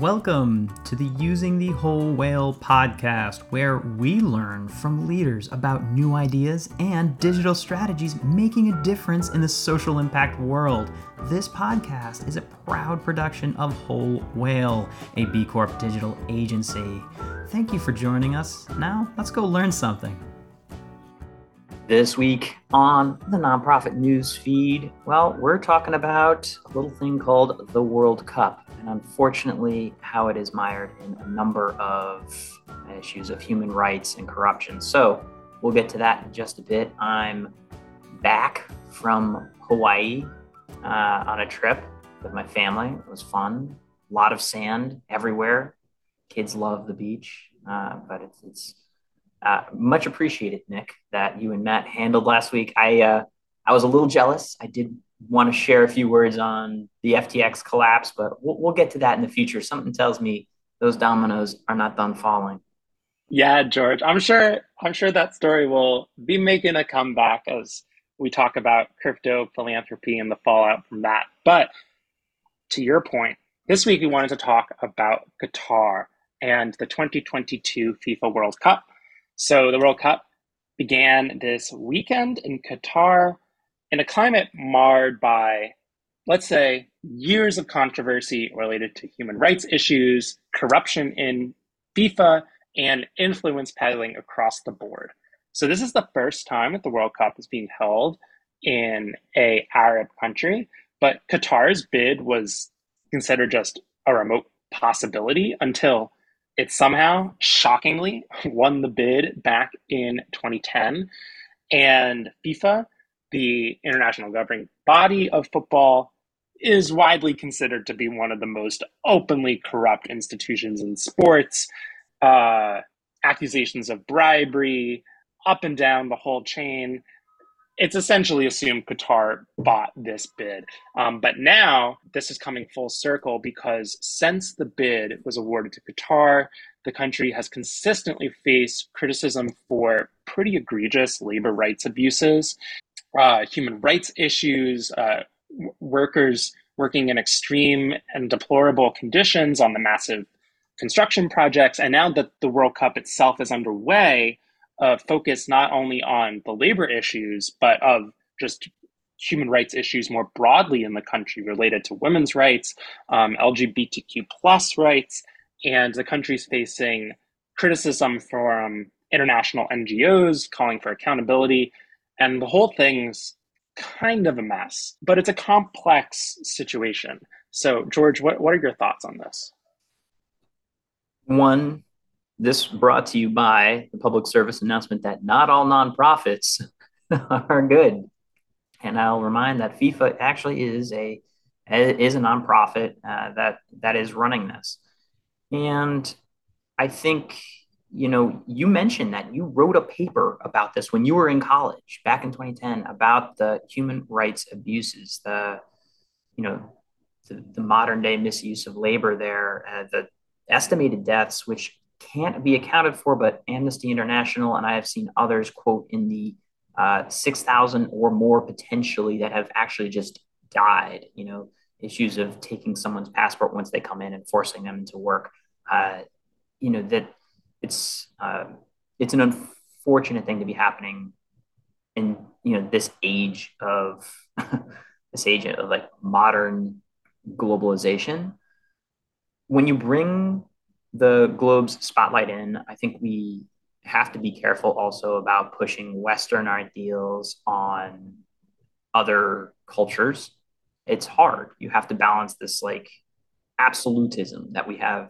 Welcome to the Using the Whole Whale podcast, where we learn from leaders about new ideas and digital strategies making a difference in the social impact world. This podcast is a proud production of Whole Whale, a B Corp digital agency. Thank you for joining us. Now, let's go learn something. This week on the nonprofit news feed, well, we're talking about a little thing called the World Cup, and unfortunately, how it is mired in a number of issues of human rights and corruption. So, we'll get to that in just a bit. I'm back from Hawaii uh, on a trip with my family. It was fun. A lot of sand everywhere. Kids love the beach, uh, but it's, it's uh, much appreciated, Nick, that you and Matt handled last week. I uh, I was a little jealous. I did want to share a few words on the FTX collapse, but we'll, we'll get to that in the future. Something tells me those dominoes are not done falling. Yeah, George, I'm sure I'm sure that story will be making a comeback as we talk about crypto philanthropy and the fallout from that. But to your point, this week we wanted to talk about Qatar and the 2022 FIFA World Cup. So the World Cup began this weekend in Qatar in a climate marred by, let's say, years of controversy related to human rights issues, corruption in FIFA, and influence peddling across the board. So this is the first time that the World Cup is being held in a Arab country, but Qatar's bid was considered just a remote possibility until it somehow shockingly won the bid back in 2010. And FIFA, the international governing body of football, is widely considered to be one of the most openly corrupt institutions in sports. Uh, accusations of bribery, up and down the whole chain it's essentially assumed Qatar bought this bid. Um, but now this is coming full circle because since the bid was awarded to Qatar, the country has consistently faced criticism for pretty egregious labor rights abuses, uh, human rights issues, uh, workers working in extreme and deplorable conditions on the massive construction projects. And now that the World Cup itself is underway, uh, focus not only on the labor issues, but of just human rights issues more broadly in the country related to women's rights, um, LGBTQ plus rights, and the country's facing criticism from international NGOs calling for accountability, and the whole thing's kind of a mess. But it's a complex situation. So, George, what, what are your thoughts on this? One, this brought to you by the public service announcement that not all nonprofits are good. And I'll remind that FIFA actually is a is a nonprofit uh, that that is running this. And I think you know you mentioned that you wrote a paper about this when you were in college back in 2010 about the human rights abuses, the you know the, the modern day misuse of labor there, uh, the estimated deaths, which can't be accounted for, but Amnesty International and I have seen others quote in the uh, 6,000 or more potentially that have actually just died. You know, issues of taking someone's passport once they come in and forcing them into work. Uh, you know that it's uh, it's an unfortunate thing to be happening in you know this age of this age of like modern globalization. When you bring the Globe's spotlight in, I think we have to be careful also about pushing Western ideals on other cultures. It's hard. You have to balance this like absolutism that we have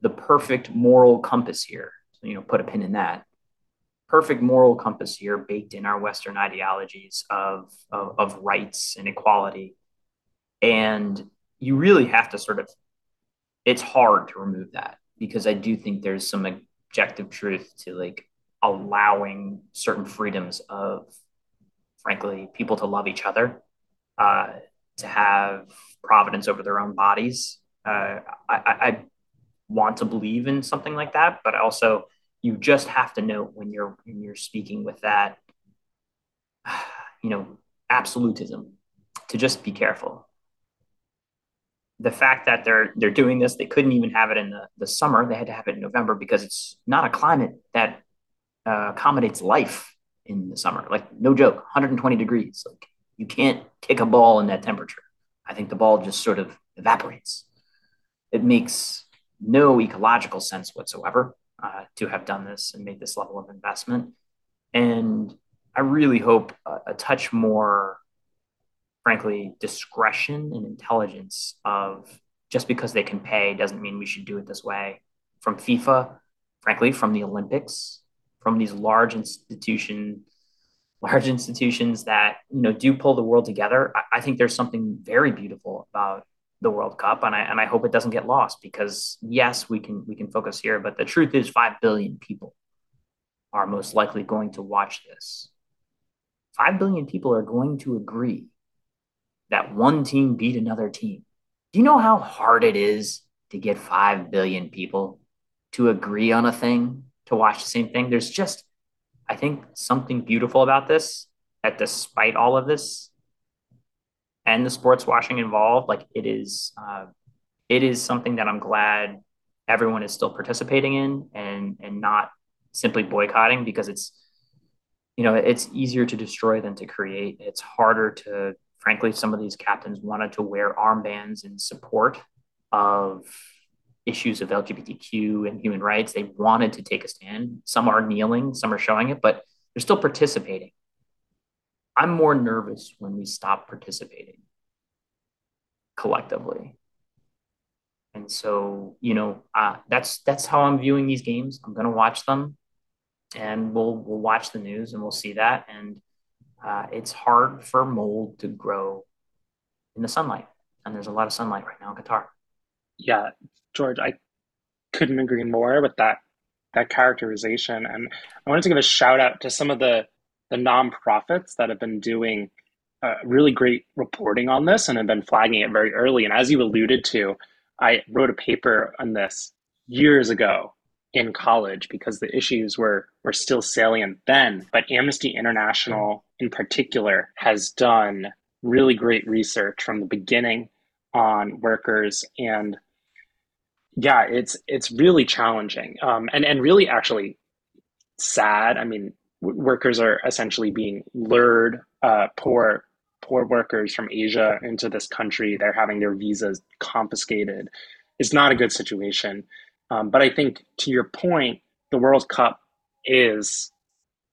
the perfect moral compass here. So, you know, put a pin in that. Perfect moral compass here baked in our Western ideologies of, of, of rights and equality. And you really have to sort of it's hard to remove that because I do think there's some objective truth to like allowing certain freedoms of, frankly, people to love each other, uh, to have providence over their own bodies. Uh, I, I want to believe in something like that, but also you just have to know when you're when you're speaking with that, you know, absolutism, to just be careful the fact that they're they're doing this, they couldn't even have it in the, the summer. They had to have it in November because it's not a climate that uh, accommodates life in the summer. Like no joke, 120 degrees. Like you can't kick a ball in that temperature. I think the ball just sort of evaporates. It makes no ecological sense whatsoever uh, to have done this and made this level of investment. And I really hope a, a touch more, frankly, discretion and intelligence of just because they can pay doesn't mean we should do it this way. From FIFA, frankly, from the Olympics, from these large institution, large institutions that you know do pull the world together. I, I think there's something very beautiful about the World Cup, and I and I hope it doesn't get lost because yes, we can we can focus here, but the truth is, five billion people are most likely going to watch this. Five billion people are going to agree that one team beat another team. Do you know how hard it is to get five billion people to agree on a thing to watch the same thing? There's just, I think, something beautiful about this. That despite all of this, and the sports washing involved, like it is, uh, it is something that I'm glad everyone is still participating in and and not simply boycotting because it's you know it's easier to destroy than to create. It's harder to frankly some of these captains wanted to wear armbands in support of issues of lgbtq and human rights. They wanted to take a stand. Some are kneeling some are showing it but they're still participating I'm more nervous when we stop participating collectively. And so, you know, uh, that's that's how I'm viewing these games. I'm going to watch them, and we'll we'll watch the news and we'll see that. And uh, it's hard for mold to grow in the sunlight, and there's a lot of sunlight right now in Qatar. Yeah, George, I couldn't agree more with that that characterization. And I wanted to give a shout out to some of the the nonprofits that have been doing uh, really great reporting on this and have been flagging it very early. And as you alluded to, I wrote a paper on this years ago in college because the issues were were still salient then. But Amnesty International, in particular, has done really great research from the beginning on workers and yeah it's it's really challenging um, and and really actually sad i mean workers are essentially being lured, uh, poor poor workers from Asia into this country. They're having their visas confiscated. It's not a good situation. Um, but I think to your point, the World Cup is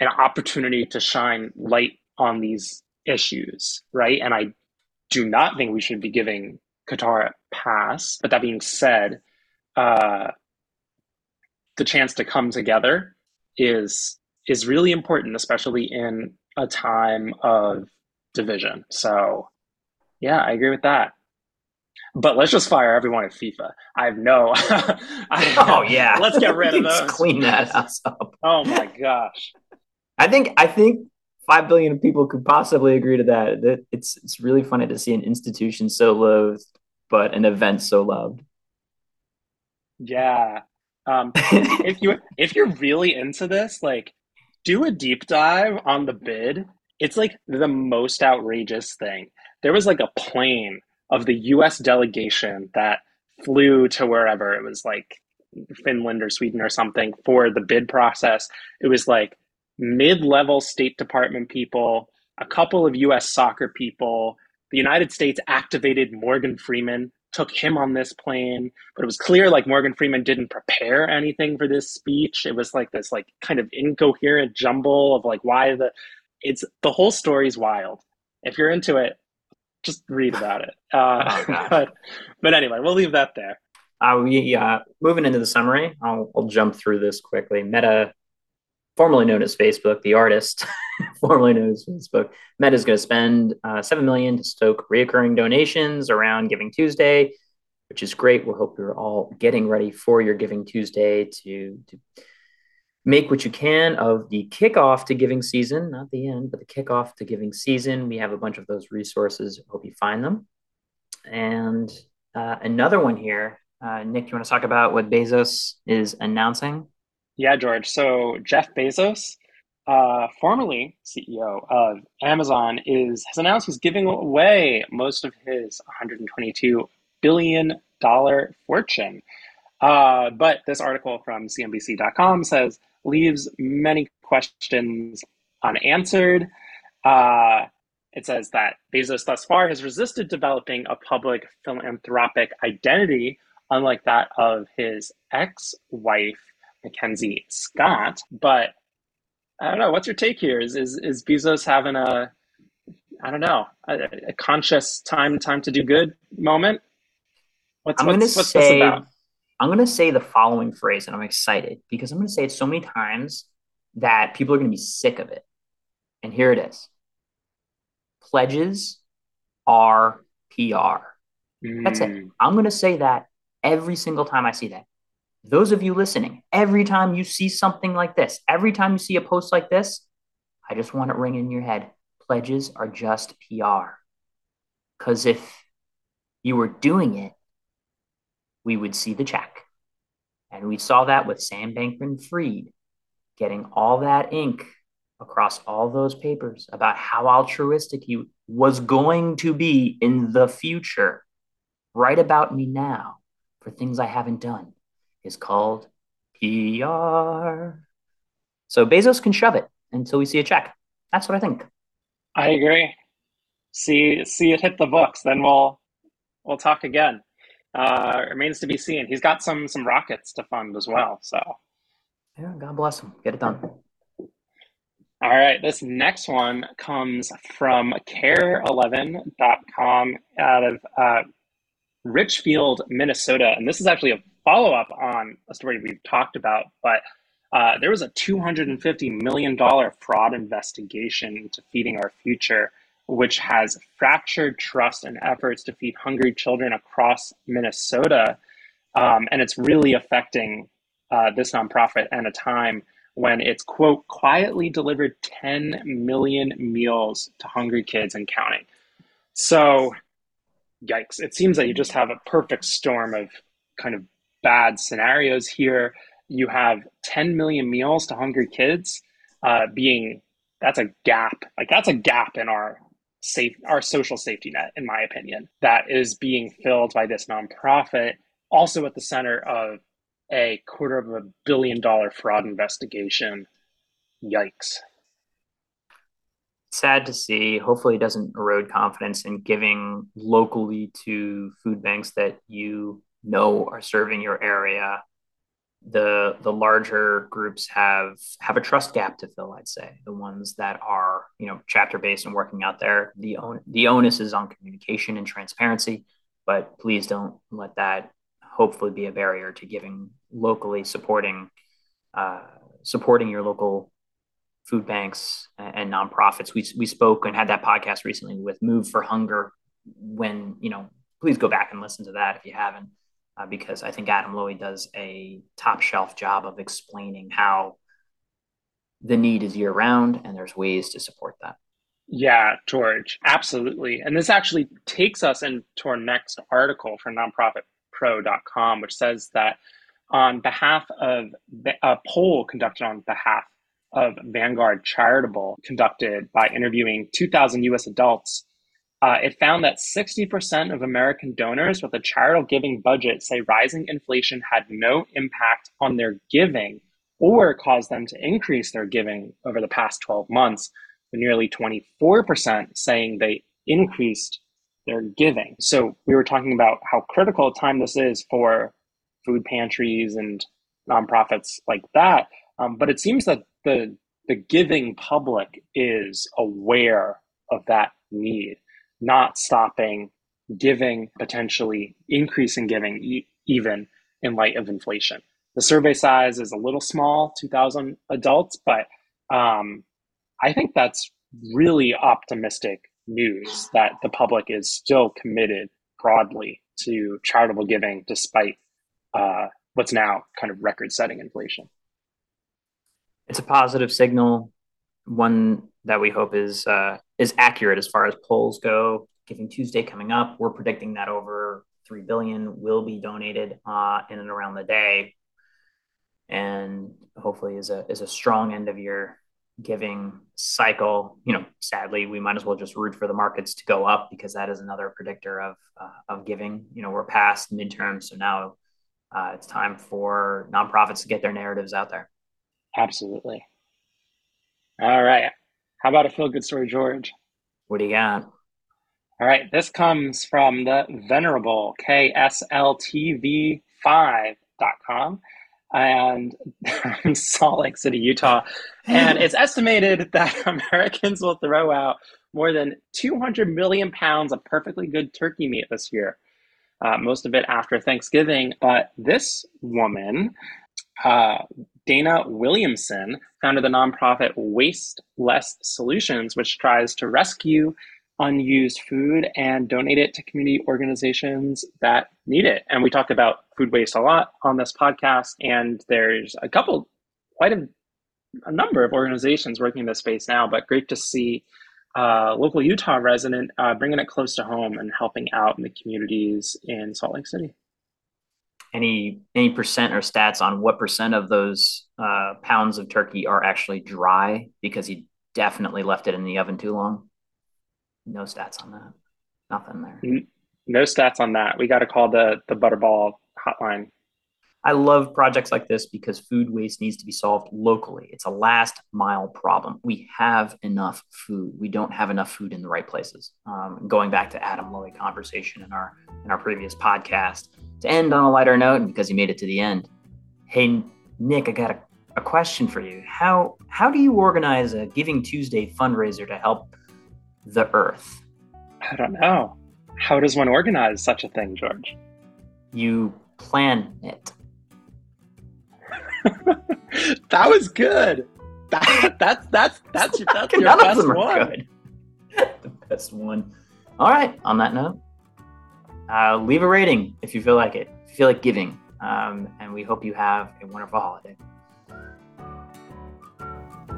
an opportunity to shine light on these issues, right? And I do not think we should be giving Qatar a pass. But that being said, uh, the chance to come together is is really important, especially in a time of division. So, yeah, I agree with that. But let's just fire everyone at FIFA. I have no. I, oh yeah, let's get rid of those. Clean that house up. Oh my gosh. I think I think five billion people could possibly agree to that. It's it's really funny to see an institution so loathed, but an event so loved. Yeah. Um, if you if you're really into this, like do a deep dive on the bid. It's like the most outrageous thing. There was like a plane of the US delegation that flew to wherever it was like Finland or Sweden or something for the bid process. It was like mid level State Department people, a couple of US soccer people. The United States activated Morgan Freeman took him on this plane but it was clear like morgan freeman didn't prepare anything for this speech. It was like this like kind of incoherent jumble of like why the it's the whole story's wild. If you're into it just read about it. Uh, oh, but but anyway we'll leave that there. Uh, we uh, moving into the summary I'll, I'll jump through this quickly. Meta formerly known as Facebook, the artist, formerly known as Facebook, Meta is going to spend uh, seven million to stoke reoccurring donations around Giving Tuesday, which is great. We hope you're all getting ready for your Giving Tuesday to, to make what you can of the kickoff to giving season, not the end, but the kickoff to giving season. We have a bunch of those resources. Hope you find them. And uh, another one here, uh, Nick, you want to talk about what Bezos is announcing? Yeah, George. So Jeff Bezos, uh, formerly CEO of Amazon, is has announced he's giving away most of his 122 billion dollar fortune. Uh, but this article from CNBC.com says leaves many questions unanswered. Uh, it says that Bezos thus far has resisted developing a public philanthropic identity, unlike that of his ex wife, Mackenzie Scott. But I don't know. What's your take here? Is, is, is Bezos having a, I don't know, a, a conscious time time to do good moment? What's, I'm what's, what's say, this about? I'm going to say the following phrase, and I'm excited because I'm going to say it so many times that people are going to be sick of it. And here it is pledges are PR. Mm. That's it. Mm. I'm going to say that every single time I see that. Those of you listening, every time you see something like this, every time you see a post like this, I just want it ring in your head. Pledges are just PR. Because if you were doing it, we would see the check. And we saw that with Sam Bankman Fried getting all that ink across all those papers about how altruistic he was going to be in the future. Write about me now for things I haven't done is called PR. So Bezos can shove it until we see a check. That's what I think. I agree. See see it hit the books, then we'll we'll talk again. Uh, remains to be seen. He's got some some rockets to fund as well. So yeah, God bless him. Get it done. All right, this next one comes from kare11.com out of uh, Richfield, Minnesota. And this is actually a follow up on a story we've talked about, but uh, there was a $250 million fraud investigation into feeding our future, which has fractured trust and efforts to feed hungry children across Minnesota. Um, and it's really affecting uh, this nonprofit at a time when it's quote quietly delivered 10 million meals to hungry kids and counting so yikes it seems that you just have a perfect storm of kind of bad scenarios here you have 10 million meals to hungry kids uh, being that's a gap like that's a gap in our safe our social safety net in my opinion that is being filled by this nonprofit also at the center of a quarter of a billion dollar fraud investigation. Yikes. Sad to see. Hopefully, it doesn't erode confidence in giving locally to food banks that you know are serving your area. The the larger groups have have a trust gap to fill. I'd say the ones that are you know chapter based and working out there. The on, the onus is on communication and transparency, but please don't let that hopefully be a barrier to giving locally supporting uh, supporting your local food banks and, nonprofits. We we spoke and had that podcast recently with Move for Hunger. When you know, please go back and listen to that if you haven't, uh, because I think Adam Lowy does a top shelf job of explaining how the need is year round and there's ways to support that. Yeah, George, absolutely. And this actually takes us into our next article for nonprofitpro.com, which says that on behalf of a poll conducted on behalf of Vanguard Charitable, conducted by interviewing 2,000 US adults, uh, it found that 60% of American donors with a charitable giving budget say rising inflation had no impact on their giving or caused them to increase their giving over the past 12 months, with nearly 24% saying they increased their giving. So we were talking about how critical a time this is for food pantries and nonprofits like that. Um, but it seems that the the giving public is aware of that need, not stopping giving, potentially increasing giving, e- even in light of inflation. The survey size is a little small, 2,000 adults, but um, I think that's really optimistic news that the public is still committed broadly to charitable giving despite uh, what's now kind of record setting inflation. It's a positive signal, one that we hope is uh, is accurate as far as polls go. Giving Tuesday coming up, we're predicting that over three billion will be donated uh, in and around the day, and hopefully is a is a strong end of year giving cycle, you know, sadly, we might as well just root for the markets to go up because that is another predictor of uh, of giving. You know, we're past midterm, so now uh, it's time for nonprofits to get their narratives out there. Absolutely. All right. How about a feel good story, George? What do you got? All right. This comes from the venerable KSLTV5.com and Salt Lake City, Utah. And it's estimated that Americans will throw out more than 200 million pounds of perfectly good turkey meat this year, uh, most of it after Thanksgiving. But this woman, uh, Dana Williamson, founded the nonprofit Waste Less Solutions, which tries to rescue unused food and donate it to community organizations that need it. And we talk about food waste a lot on this podcast, and there's a couple, quite a, a number of organizations working in this space now, but great to see uh, local Utah resident uh, bringing it close to home and helping out in the communities in Salt Lake City. Any any percent or stats on what percent of those uh, pounds of turkey are actually dry because he definitely left it in the oven too long? no stats on that. Nothing there. No stats on that. We got to call the the Butterball hotline. I love projects like this because food waste needs to be solved locally. It's a last mile problem. We have enough food. We don't have enough food in the right places. Um, going back to Adam Lowy conversation in our in our previous podcast. To end on a lighter note, and because you made it to the end, hey Nick, I got a, a question for you. How how do you organize a Giving Tuesday fundraiser to help the earth? I don't know. How does one organize such a thing, George? You plan it. that was good. That, that's that's that's your, that's your best one. The best one. All right. On that note, uh, leave a rating if you feel like it. If you feel like giving, um, and we hope you have a wonderful holiday.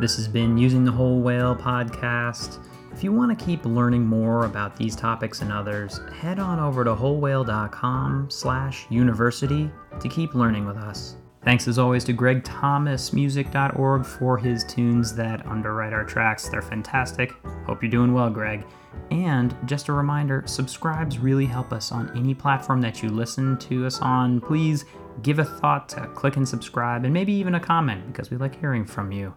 This has been using the whole whale podcast. If you want to keep learning more about these topics and others, head on over to wholewhale.com slash university to keep learning with us. Thanks as always to gregthomasmusic.org for his tunes that underwrite our tracks. They're fantastic. Hope you're doing well, Greg. And just a reminder subscribes really help us on any platform that you listen to us on. Please give a thought to click and subscribe and maybe even a comment because we like hearing from you.